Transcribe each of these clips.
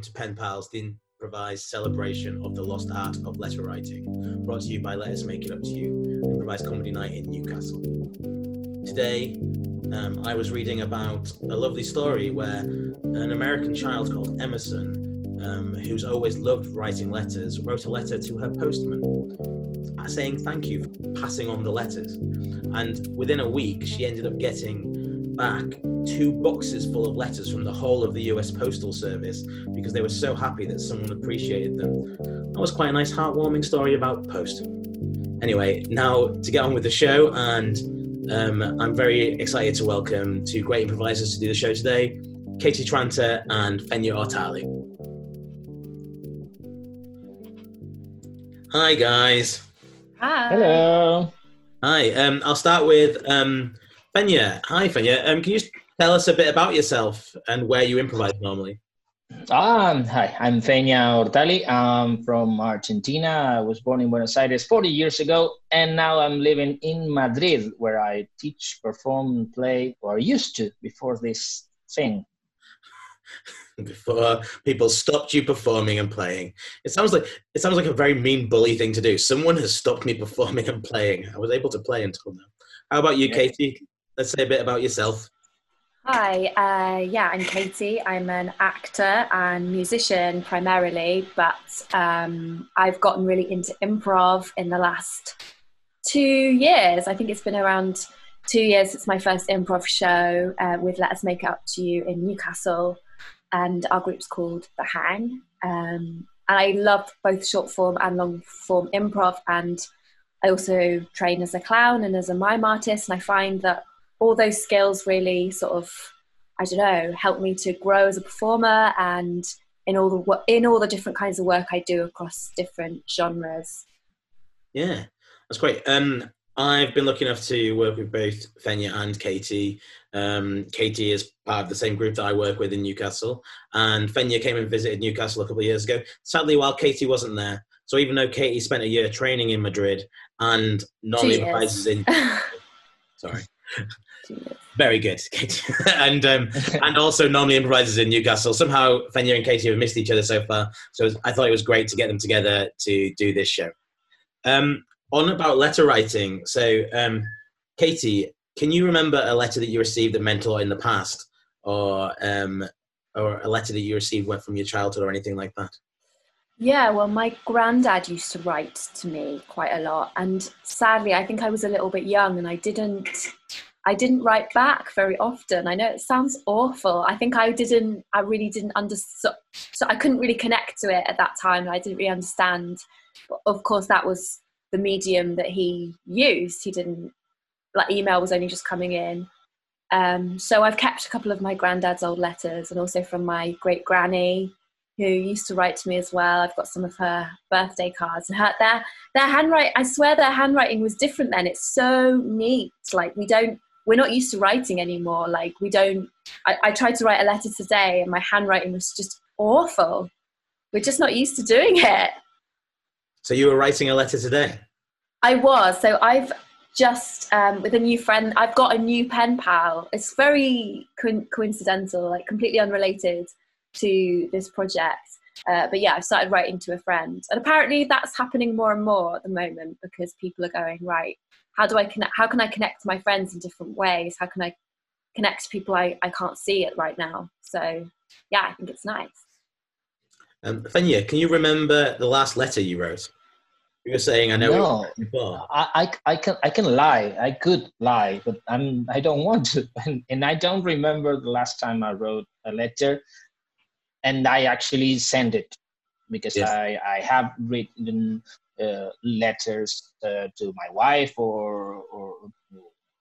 welcome to Pen Pals, the improvised celebration of the lost art of letter writing, brought to you by Let Us Make It Up to You, improvised comedy night in Newcastle. Today, um, I was reading about a lovely story where an American child called Emerson, um, who's always loved writing letters, wrote a letter to her postman saying thank you for passing on the letters. And within a week, she ended up getting back two boxes full of letters from the whole of the US Postal Service because they were so happy that someone appreciated them. That was quite a nice, heartwarming story about post. Anyway, now to get on with the show, and um, I'm very excited to welcome two great improvisers to do the show today Katie Tranter and Fenya Ortali. Hi, guys. Hi. Hello. Hi. Um, I'll start with um, Fenya. Hi, Fenya. Um, can you tell us a bit about yourself and where you improvise normally? Um, hi, I'm Fenya Ortali. I'm from Argentina. I was born in Buenos Aires 40 years ago, and now I'm living in Madrid, where I teach, perform, play, or used to before this thing. Before people stopped you performing and playing, it sounds like it sounds like a very mean bully thing to do. Someone has stopped me performing and playing. I was able to play until now. How about you, Yeah. Katie? Let's say a bit about yourself. Hi. Uh, yeah, I'm Katie. I'm an actor and musician primarily, but um, I've gotten really into improv in the last two years. I think it's been around two years since my first improv show uh, with Let Us Make Up to You in Newcastle, and our group's called The Hang. Um, and I love both short form and long form improv, and I also train as a clown and as a mime artist, and I find that all those skills really sort of I don't know help me to grow as a performer and in all the in all the different kinds of work I do across different genres. Yeah, that's great. Um, I've been lucky enough to work with both Fenya and Katie. Um, Katie is part of the same group that I work with in Newcastle, and Fenya came and visited Newcastle a couple of years ago. Sadly, while Katie wasn't there, so even though Katie spent a year training in Madrid and normally improvises in, sorry. very good, Katie, and um, and also normally improvises in Newcastle. Somehow, Fenya and Katie have missed each other so far, so I thought it was great to get them together to do this show. Um, on about letter writing, so um, Katie, can you remember a letter that you received a lot in the past, or um, or a letter that you received went from your childhood or anything like that? Yeah, well, my granddad used to write to me quite a lot, and sadly, I think I was a little bit young, and I didn't, I didn't write back very often. I know it sounds awful. I think I didn't, I really didn't understand, so I couldn't really connect to it at that time. I didn't really understand. But of course, that was the medium that he used. He didn't, like, email was only just coming in. Um, so I've kept a couple of my granddad's old letters, and also from my great granny who used to write to me as well. I've got some of her birthday cards and her their their handwriting. I swear their handwriting was different then. It's so neat. Like we don't we're not used to writing anymore. Like we don't. I, I tried to write a letter today and my handwriting was just awful. We're just not used to doing it. So you were writing a letter today. I was. So I've just um, with a new friend. I've got a new pen pal. It's very co- coincidental, like completely unrelated to this project. Uh, but yeah, I've started writing to a friend, and apparently that's happening more and more at the moment because people are going right. How do I connect? How can I connect to my friends in different ways? How can I connect to people I, I can't see it right now? So yeah, I think it's nice. Um, Fenya, can you remember the last letter you wrote? You were saying, I know No. it before. I, I, I can I can lie. I could lie, but I'm I don't want to. And, and I don't remember the last time I wrote a letter, and I actually sent it because Yes. I I have written uh, letters uh, to my wife or or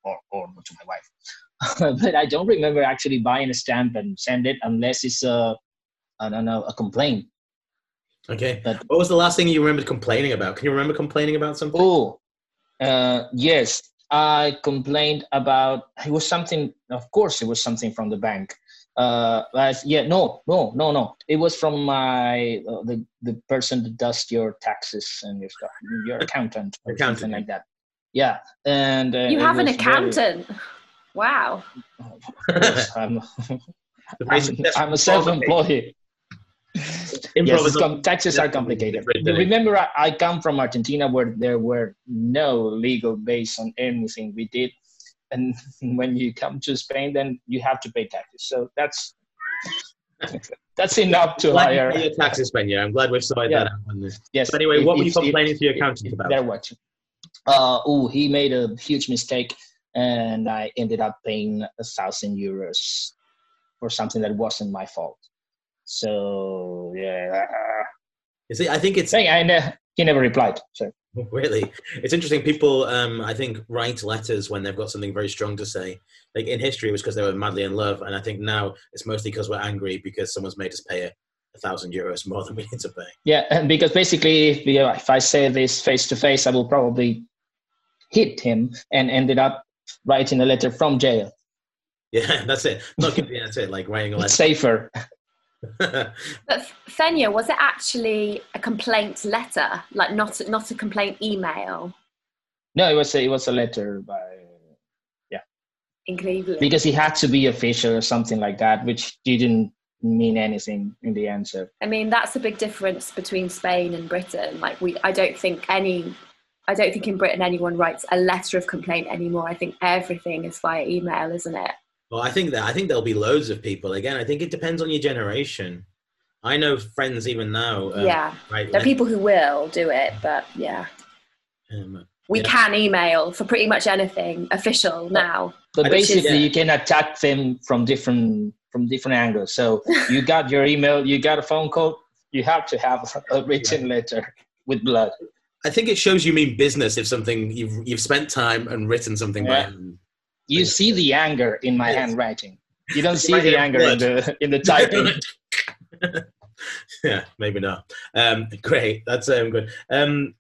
or, or to my wife, but I don't remember actually buying a stamp and send it unless it's a I don't know a complaint. Okay. But- What was the last thing you remembered complaining about? Can you remember complaining about something? Oh, uh, yes. I complained about it was something. Of course, it was something from the bank. Uh, but yeah, no, no, no, no. It was from my uh, the the person that does your taxes and your stuff, your accountant or Accountant. something like that. Yeah, and uh, You have an was very- accountant. Wow. Of I'm, I'm, I'm a self-employed. yes, com- taxes are complicated. Remember, I, I come from Argentina where there were no legal base on anything we did. And when you come to Spain, then you have to pay taxes. So that's that's enough to hire. You taxes, Fenya. I'm glad we've sorted Yeah. that out. on this. Yes. So anyway, if- what were you if- if- complaining to your accountant if about? They're watching. Uh, oh, he made a huge mistake, and I ended up paying a thousand euros for something that wasn't my fault. So yeah, You see, I think it's Hey, I ne- he never replied. So really it's interesting. People, um, I think, write letters when they've got something very strong to say. Like in history, it was because they were madly in love, and I think now it's mostly because we're angry because someone's made us pay a, a thousand euros more than we need to pay. yeah, and because basically, if, you know, if I say this face to face, I will probably hit him and ended up writing a letter from jail. Yeah, that's it. Not that's it. Like writing a It's letter. safer. But Fenya, was it actually a complaint letter, like not not a complaint email No, it was a, it was a letter by yeah. in Cleveland? because he had to be official or something like that, which didn't mean anything in the answer. I mean, that's a big difference between Spain and Britain. Like we, I don't think any, I don't think in Britain anyone writes a letter of complaint anymore. I think everything is via email, isn't it? Well, I think that I think there'll be loads of people. Again, I think it depends on your generation. I know friends even now. um, yeah, Right. there are people who will do it, but yeah, um, we Yeah. can email for pretty much anything official now. But Which is- basically, yeah. you can attack them from different from different angles. So you got your email, you got a phone call, you have to have a written letter with blood. I think it shows you mean business if something you've you've spent time and written something by hand. You see the anger in my Yes. handwriting. You don't see the anger in the in the typing. yeah, maybe not. Um, great, that's um, good. Um,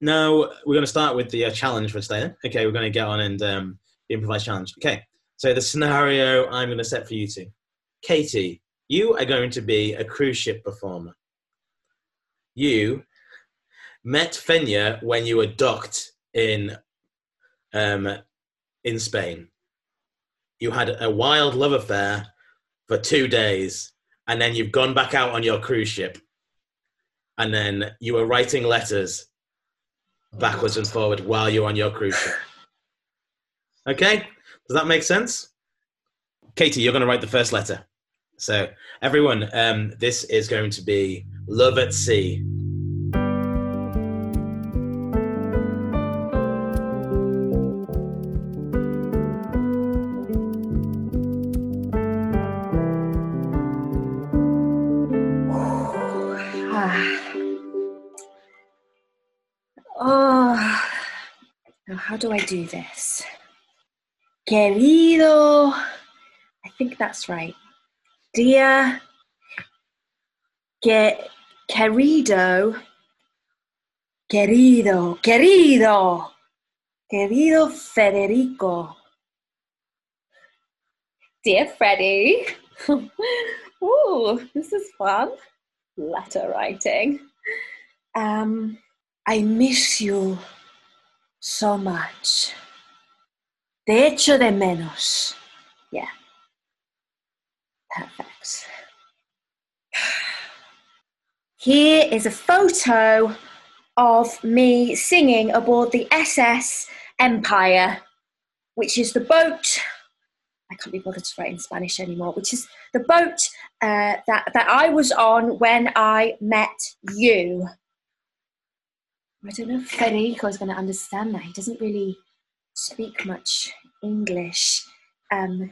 now we're going to start with the uh, challenge for today. Okay, we're going to get on and um, the improvised challenge. Okay, so the scenario I'm going to set for you two, Katie, you are going to be a cruise ship performer. You met Fenya when you were docked in um, in Spain. You had a wild love affair for two days, and then you've gone back out on your cruise ship, and then you were writing letters backwards and forward while you're on your cruise ship. Okay, does that make sense? Katie, you're going to write the first letter. So, everyone, um, this is going to be Love at Sea. Do I do this? Querido, I think that's right. Dear, que, querido, querido, querido, querido Federico. Dear Freddie, ooh, this is fun. Letter writing. Um, I miss you so much. Te echo de menos. Yeah. Perfect. Here is a photo of me singing aboard the SS Empire, which is the boat. I can't be bothered to write in Spanish anymore, which is the boat uh, that, that I was on when I met you. I don't know if Federico is going to understand that. He doesn't really speak much English. Um,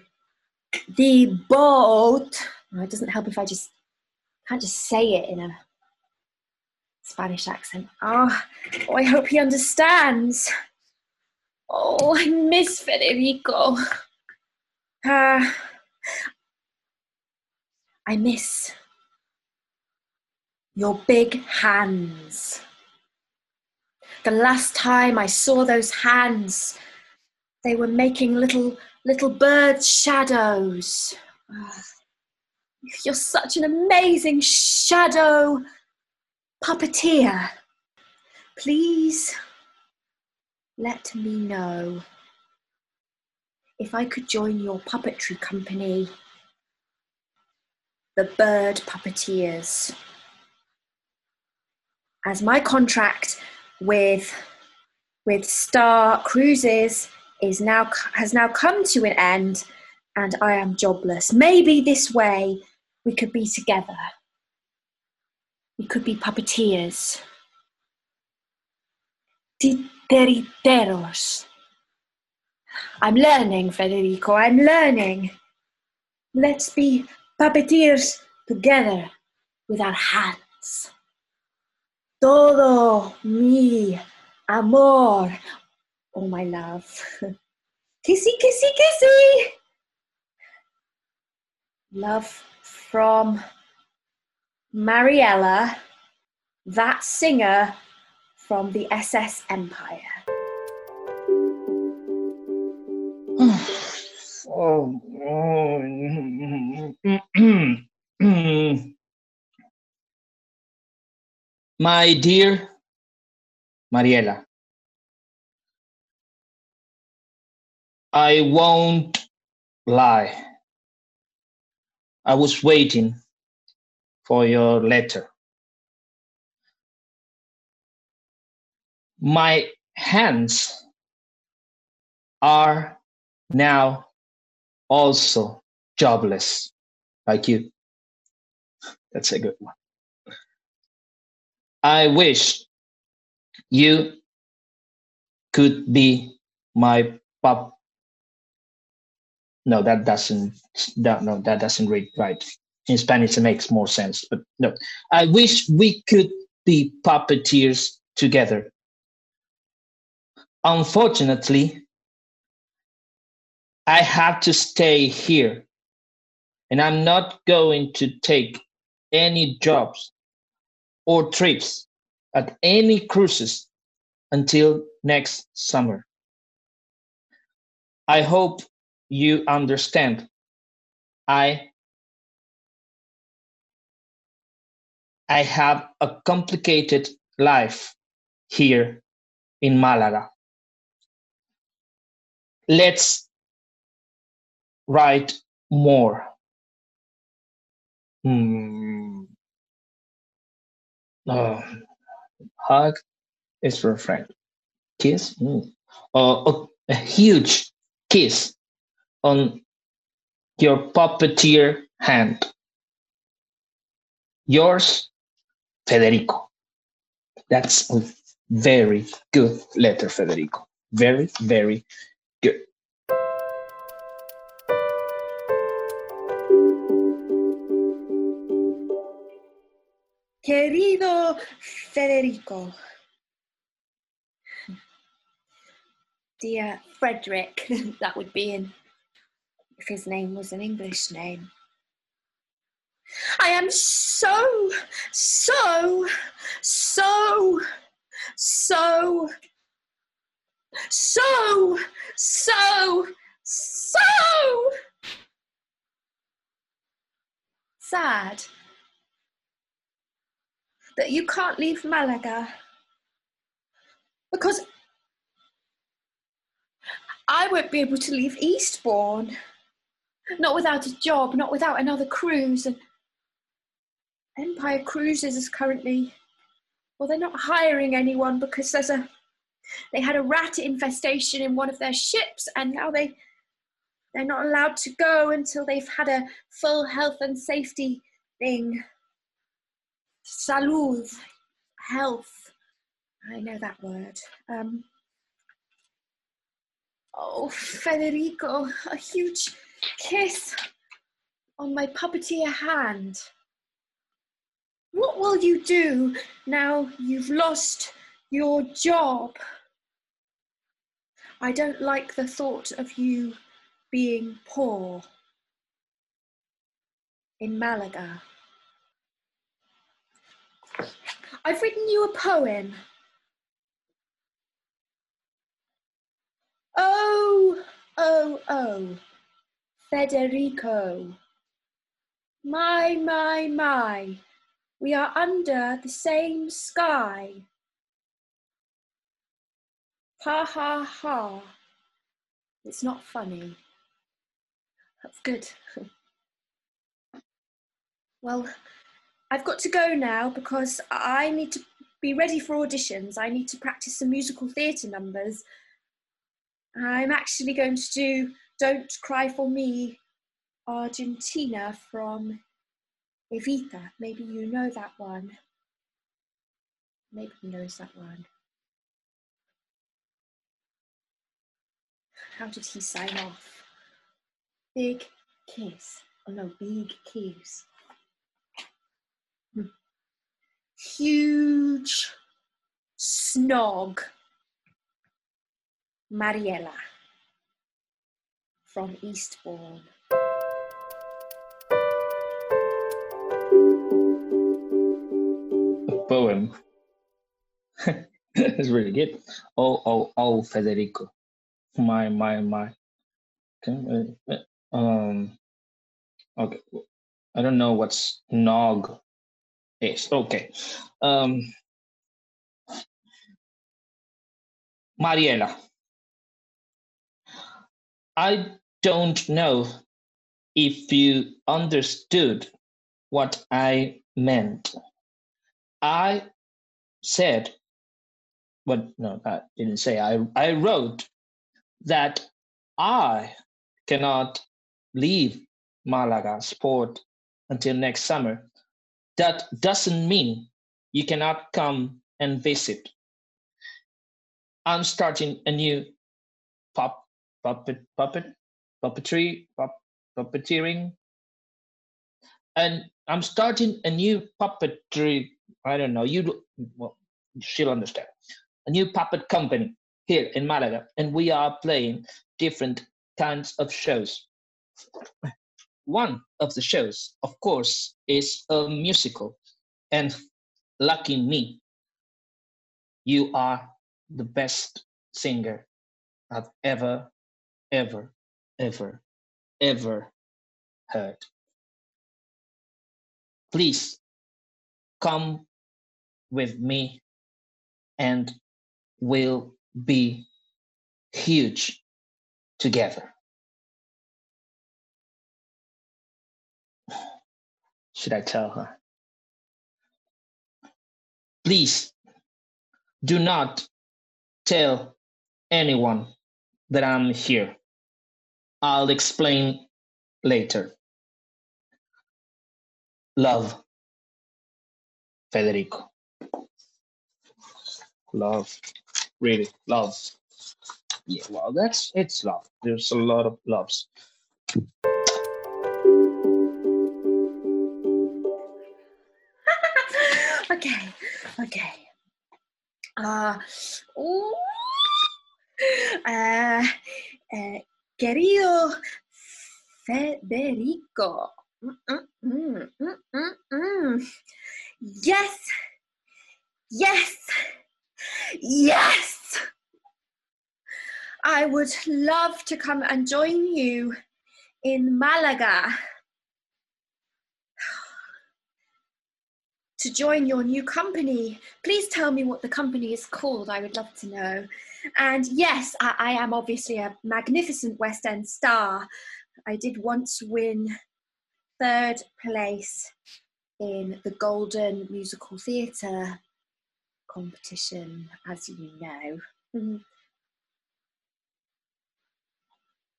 the boat. Well, it doesn't help if I just can't just say it in a Spanish accent. Oh, oh I hope he understands. Oh, I miss Federico. Uh, I miss your big hands. The last time I saw those hands, they were making little little bird shadows. Ah, You're such an amazing shadow puppeteer. Please let me know if I could join your puppetry company, the Bird Puppeteers. as my contract with with Star Cruises is now has now come to an end and I am jobless. Maybe this way we could be together. We could be puppeteers. Titiriteros. I'm learning, Federico. I'm learning. Let's be puppeteers together with our hands. Todo mi amor. Oh, my love. kissy, kissy, kissy. Love from Mariella, that singer from the SS Empire. oh, oh. My dear Mariela, I won't lie. I was waiting for your letter. My hands are now also jobless, like you. That's a good one. I wish you could be my pup. No, that doesn't. That, no, that doesn't read right. In Spanish, it makes more sense. But no, I wish we could be puppeteers together. Unfortunately, I have to stay here, and I'm not going to take any jobs or trips at any cruises until next summer. I hope you understand. I I have a complicated life here in Malaga. Let's write more. Hmm. Uh, hug is for a friend. Kiss? Mm. Uh, a huge kiss on your puppeteer hand. Yours, Federico. That's a very good letter, Federico. Very, very good. Querido Federico. Dear Frederick, that would be in if his name was an English name. I am so, so, so, so, so, so, so sad that you can't leave Malaga because I won't be able to leave Eastbourne. Not without a job, not without another cruise. And Empire Cruises is currently, well, they're not hiring anyone because there's a, they had a rat infestation in one of their ships, and now they, they're not allowed to go until they've had a full health and safety thing. Salud, health. I know that word. Um, oh, Federico, a huge kiss on my puppeteer hand. What will you do now you've lost your job? I don't like the thought of you being poor in Malaga. I've written you a poem. Oh, oh, oh, Federico. My, my, my, we are under the same sky. Ha ha ha. It's not funny. That's good. well, I've got to go now because I need to be ready for auditions. I need to practice some musical theatre numbers. I'm actually going to do Don't Cry for Me Argentina from Evita. Maybe you know that one. Maybe he knows that one. How did he sign off? Big kiss. Oh no, big kiss. Hmm. Huge snog. Mariella from Eastbourne. A poem. it's really good. Oh, oh, oh, Federico. My, my, my. Okay, uh, um, okay. I don't know what snog is. Okay. Um, Mariela. I don't know if you understood what I meant. I said, but no, I didn't say. I, I wrote that I cannot leave Malaga sport until next summer. That doesn't mean you cannot come and visit. I'm starting a new pop puppet puppet puppetry pup, puppeteering. And i'm starting a new puppetry i don't know you well she'll understand. A new puppet company here in malaga and we are playing different kinds of shows one of the shows of course is a musical and lucky me you are the best singer i've ever ever, ever, ever heard. Please come with me and we'll be huge together. Should I tell her? Please do not tell anyone that I'm here. I'll explain later. Love, Federico. Love, really, love. Yeah, well, that's it's love. There's a lot of loves. Uh, uh, uh, querido Federico. Mm, mm, mm, yes, yes, yes. I would love to come and join you in Malaga to join your new company. Please tell me what the company is called. I would love to know. And yes, I, I am obviously a magnificent West End star. I did once win third place in the Golden Musical Theatre competition, as you know. Mm-hmm.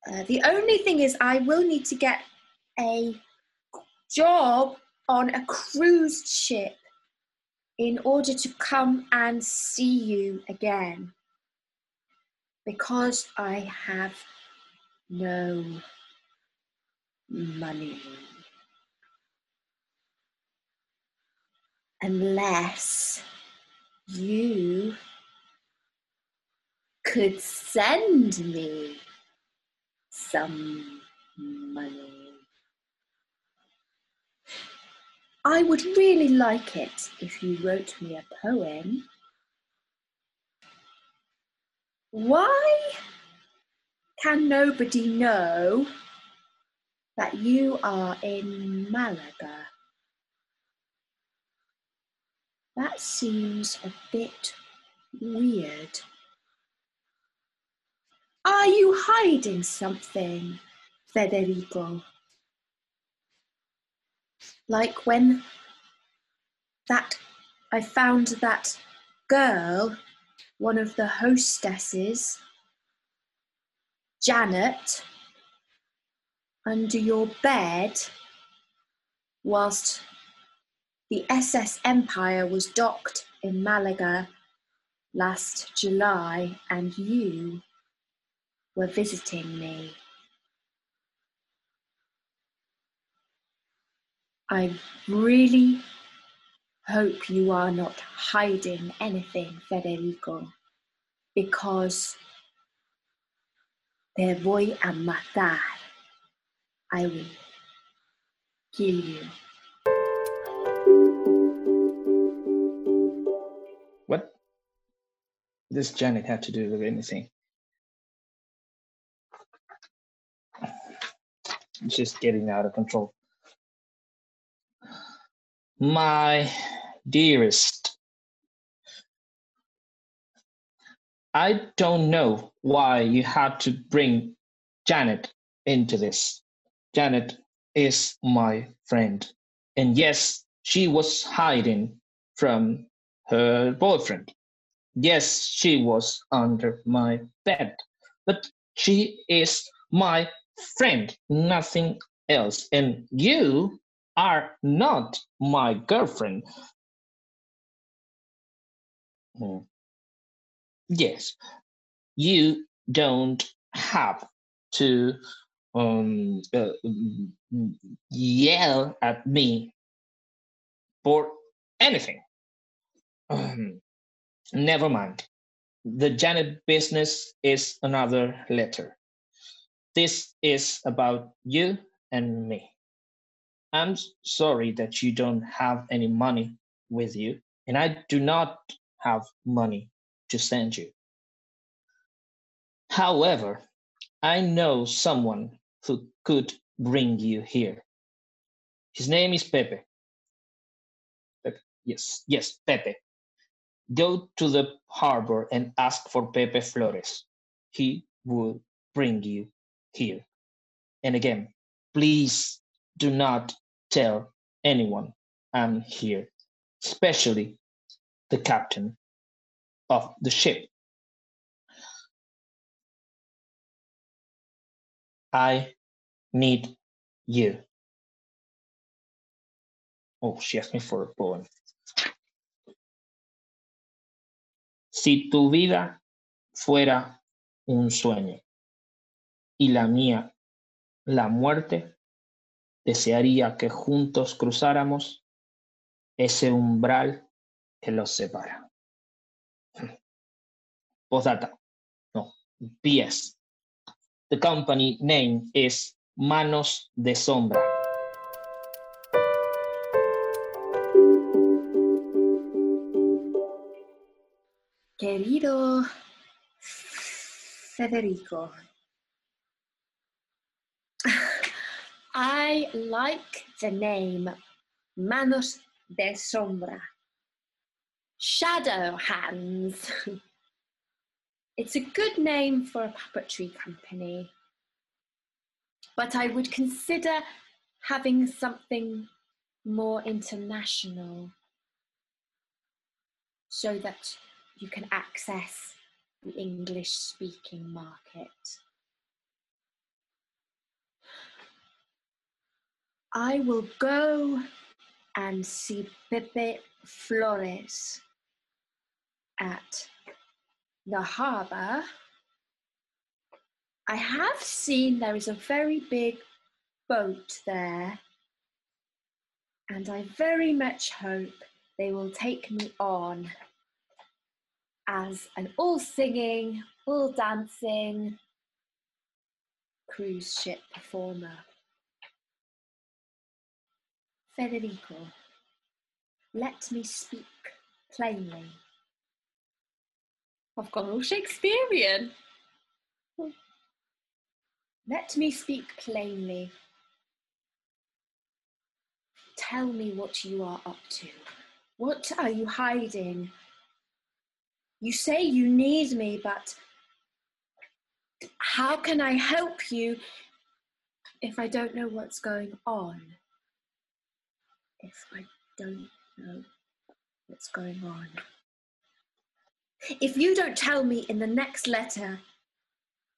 Uh, the only thing is, I will need to get a job on a cruise ship in order to come and see you again because I have no money. Unless you could send me some money. I would really like it if you wrote me a poem why can nobody know that you are in Malaga? That seems a bit weird. Are you hiding something, Federico? Like when that I found that girl, one of the hostesses, Janet, under your bed whilst the SS Empire was docked in Malaga last July and you were visiting me. I really hope you are not hiding anything, Federico, because te voy a matar. I will kill you. What does Janet have to do with anything? It's just getting out of control. My dearest, I don't know why you had to bring Janet into this. Janet is my friend. And yes, she was hiding from her boyfriend. Yes, she was under my bed. But she is my friend, nothing else. And you are not my girlfriend. Hmm. Yes, you don't have to um, uh, yell at me for anything. Um, never mind. The Janet business is another letter. This is about you and me. I'm sorry that you don't have any money with you, and I do not have money to send you. However, I know someone who could bring you here. His name is Pepe. Pepe. Yes, yes, Pepe. Go to the harbor and ask for Pepe Flores. He will bring you here. And again, please do not tell anyone I'm here, especially the captain of the ship. I need you. Oh, she asked me for a poem. Si tu vida fuera un sueño y la mía la muerte, desearía que juntos cruzáramos ese umbral que los separa. Postdata. No. PS. The company name is Manos de Sombra. Querido Federico, I like the name Manos de Sombra. Shadow Hands. it's a good name for a puppetry company, but I would consider having something more international so that you can access the English speaking market. I will go and see Pepe Flores at the harbour. I have seen there is a very big boat there, and I very much hope they will take me on as an all singing, all dancing cruise ship performer. Federico, let me speak plainly. I've gone all Shakespearean. Let me speak plainly. Tell me what you are up to. What are you hiding? You say you need me, but how can I help you if I don't know what's going on? If I don't know what's going on. If you don't tell me in the next letter,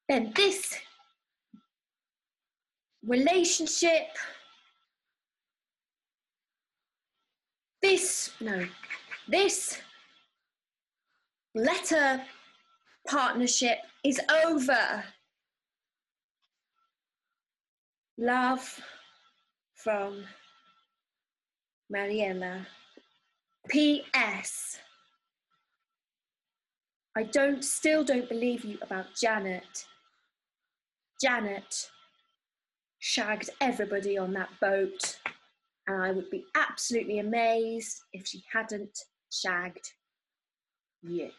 then this relationship, this, no, this letter partnership is over. Love from Mariella. P.S. I don't still don't believe you about Janet. Janet shagged everybody on that boat, and I would be absolutely amazed if she hadn't shagged you.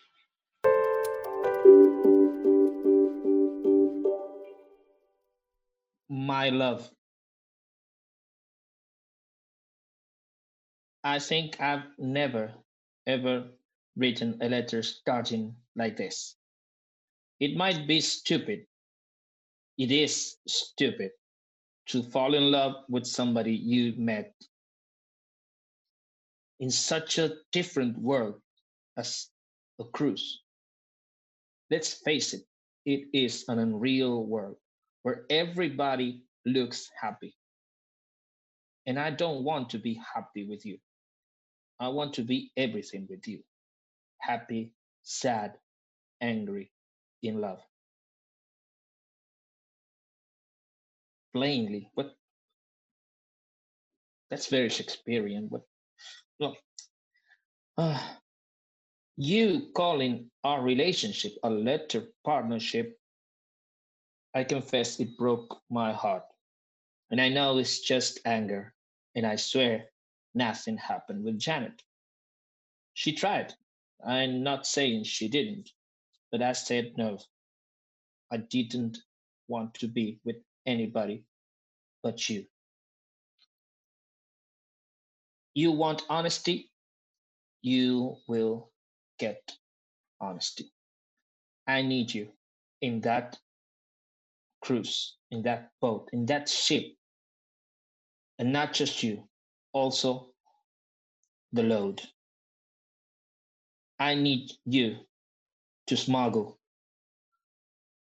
My love. I think I've never, ever written a letter starting like this. It might be stupid. It is stupid to fall in love with somebody you met in such a different world as a cruise. Let's face it, it is an unreal world where everybody looks happy. And I don't want to be happy with you. I want to be everything with you happy, sad, angry, in love. Plainly, but that's very Shakespearean. But look, uh, you calling our relationship a letter partnership, I confess it broke my heart. And I know it's just anger. And I swear nothing happened with Janet. She tried. I'm not saying she didn't, but I said no. I didn't want to be with anybody but you. You want honesty, you will get honesty. I need you in that cruise, in that boat, in that ship. And not just you, also the load. I need you to smuggle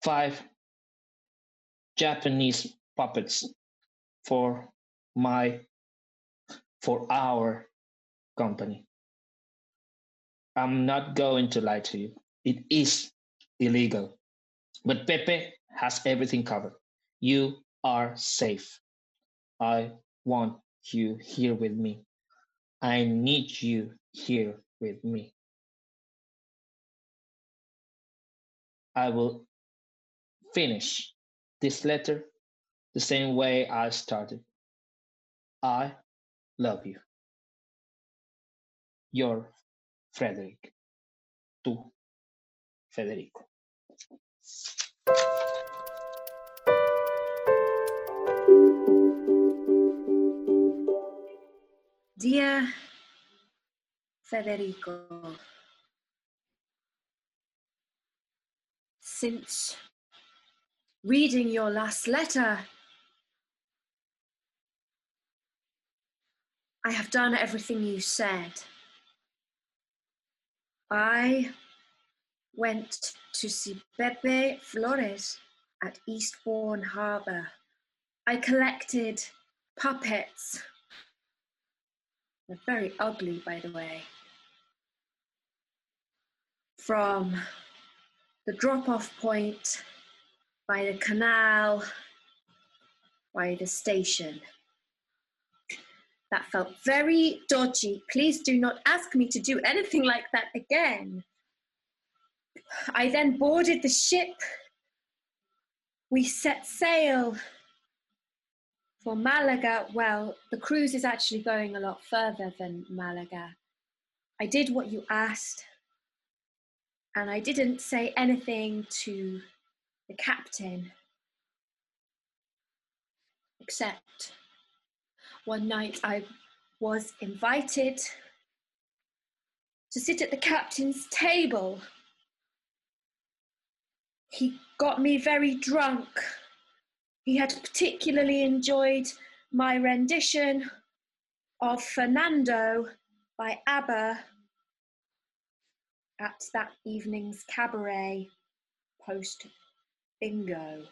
five Japanese puppets for my for our company. I'm not going to lie to you. It is illegal. But Pepe has everything covered. You are safe. I want you here with me. I need you here with me. I will finish this letter the same way I started. I love you. Your Frederick. Tu, Federico. Dear Federico, since reading your last letter, I have done everything you said. I went to see Pepe Flores at Eastbourne Harbour. I collected puppets. Very ugly, by the way. From the drop off point by the canal, by the station. That felt very dodgy. Please do not ask me to do anything like that again. I then boarded the ship. We set sail for Malaga. Well, the cruise is actually going a lot further than Malaga. I did what you asked, and I didn't say anything to the captain, except one night I was invited to sit at the captain's table. He got me very drunk. He had particularly enjoyed my rendition of Fernando by ABBA. at that evening's cabaret post bingo.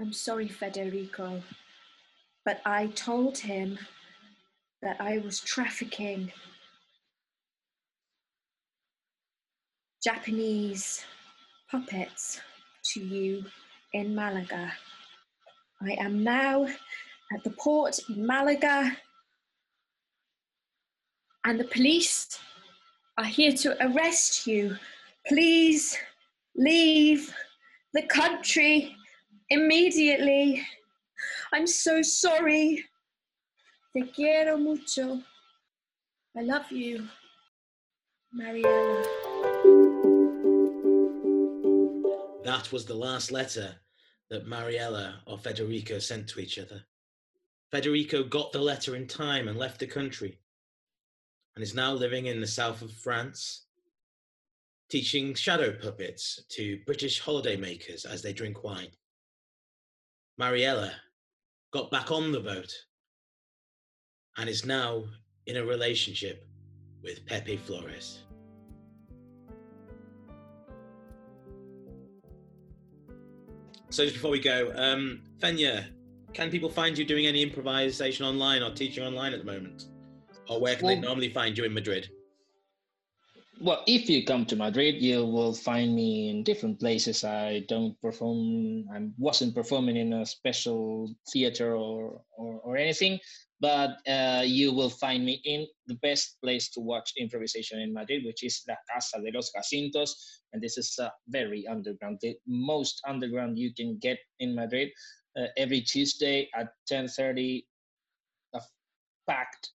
I'm sorry, Federico, but I told him that I was trafficking Japanese puppets to you in Malaga. I am now at the port in Malaga, and the police are here to arrest you. Please leave the country immediately. I'm so sorry. Te quiero mucho. I love you, Mariella. That was the last letter that Mariella or Federico sent to each other. Federico got the letter in time and left the country and is now living in the south of France, teaching shadow puppets to British holidaymakers as they drink wine. Mariella got back on the boat and is now in a relationship with Pepe Flores. So just before we go, um, Fenya, can people find you doing any improvisation online or teaching online at the moment? Or where can well, they normally find you in Madrid? Well, if you come to Madrid, you will find me in different places. I don't perform, I wasn't performing in a special theater or, or, or anything, but uh, you will find me in the best place to watch improvisation in Madrid, which is La Casa de los Jacintos. And this is uh, very underground, the most underground you can get in Madrid. Uh, every Tuesday at 10.30, a packed,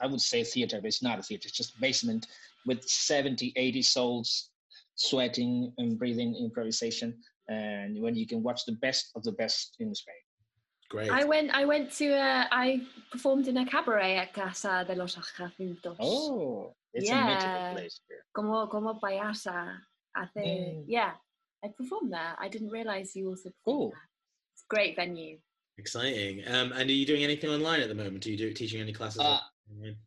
I would say theater, but it's not a theater, it's just basement with 70, 80 souls sweating and breathing improvisation. And when you can watch the best of the best in Spain. Great. I went. I went to. A, I performed in a cabaret at Casa de los Jacintos. Oh, it's yeah. a magical place here. Como como payasa. Hace, mm. Yeah, I performed there. I didn't realize you also performed cool. there. It's a great venue. Exciting. Um, and are you doing anything online at the moment? Are you do, teaching any classes? Uh,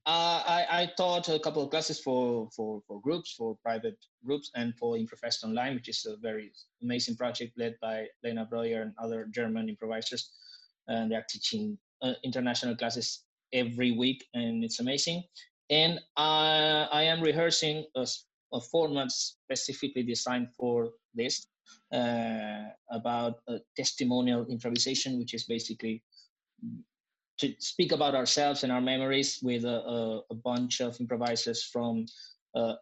uh, I, I taught a couple of classes for, for, for groups, for private groups, and for Improfest Online, which is a very amazing project led by Lena Breuer and other German improvisers and they're teaching uh, international classes every week, and it's amazing. And uh, I am rehearsing a, a, format specifically designed for this uh, about testimonial improvisation, which is basically to speak about ourselves and our memories with a, a, a bunch of improvisers from uh,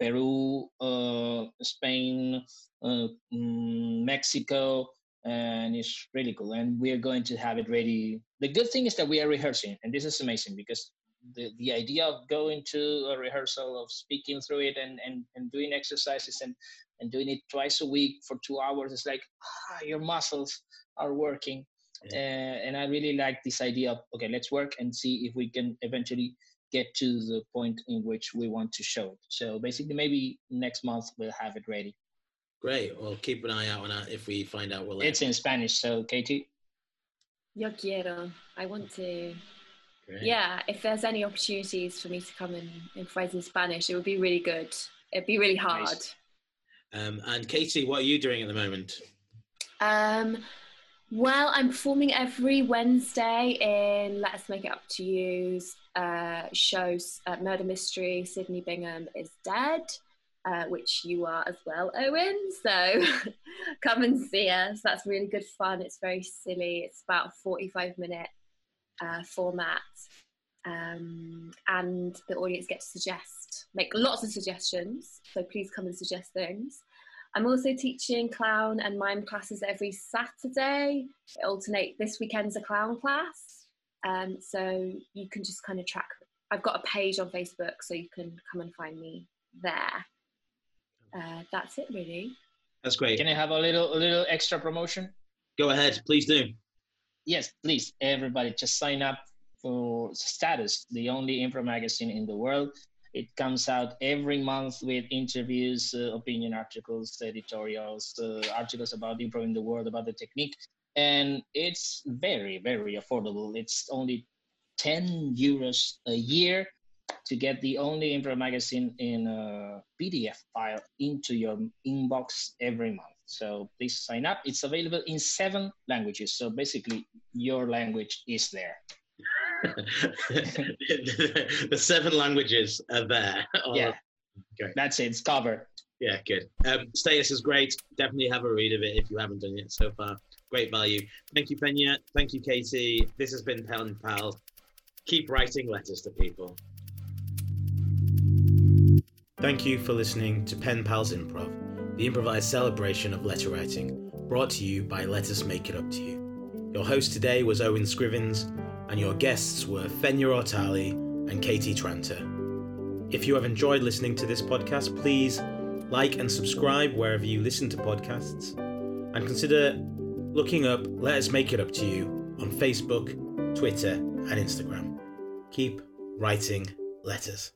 Peru, uh, Spain, uh, mm, Mexico, and it's really cool. And we are going to have it ready. The good thing is that we are rehearsing, and this is amazing because the, the idea of going to a rehearsal of speaking through it and, and, and doing exercises and, and doing it twice a week for two hours is like ah, your muscles are working yeah. uh, and i really like this idea of okay let's work and see if we can eventually get to the point in which we want to show it so basically maybe next month we'll have it ready Great. Well, keep an eye out on that if we find out. We'll it's in Spanish, so Katie. Yo quiero. I want to. Great. Yeah, if there's any opportunities for me to come and improvise in Spanish, it would be really good. It'd be really hard. Nice. Um, and Katie, what are you doing at the moment? Um, well, I'm performing every Wednesday in Let Us Make It Up to You's uh, shows uh, Murder Mystery. Sydney Bingham is dead uh, which you are as well, Owen. So come and see us. That's really good fun. It's very silly. It's about a 45 minute uh, format. Um, and the audience get to suggest, make lots of suggestions. So please come and suggest things. I'm also teaching clown and mime classes every Saturday. It alternate. This weekend's a clown class. Um, so you can just kind of track. I've got a page on Facebook, so you can come and find me there uh, that's it really. That's great. Can I have a little a little extra promotion? Go ahead, please do. Yes, please, everybody, just sign up for Status, the only improv magazine in the world. It comes out every month with interviews, uh, opinion articles, editorials, uh, articles about improving the world, about the technique, and it's very, very affordable. It's only 10 euros a year to get the only Improv magazine in a PDF file into your inbox every month. So please sign up. It's available in seven languages. So basically, your language is there. the seven languages are there. yeah. Okay. That's it. It's covered. Yeah, good. Um, status is great. Definitely have a read of it if you haven't done it so far. Great value. Thank you, Fenya. Thank you, Katie. This has been Pen Pal. Keep writing letters to people. Thank you for listening to Pen Pals Improv, the improvised celebration of letter writing, brought to you by Let Us Make It Up to You. Your host today was Owen Scrivens, and your guests were Fenya Ortali and Katie Tranter. If you have enjoyed listening to this podcast, please like and subscribe wherever you listen to podcasts, and consider looking up Let Us Make It Up to You on Facebook, Twitter, and Instagram. Keep writing letters.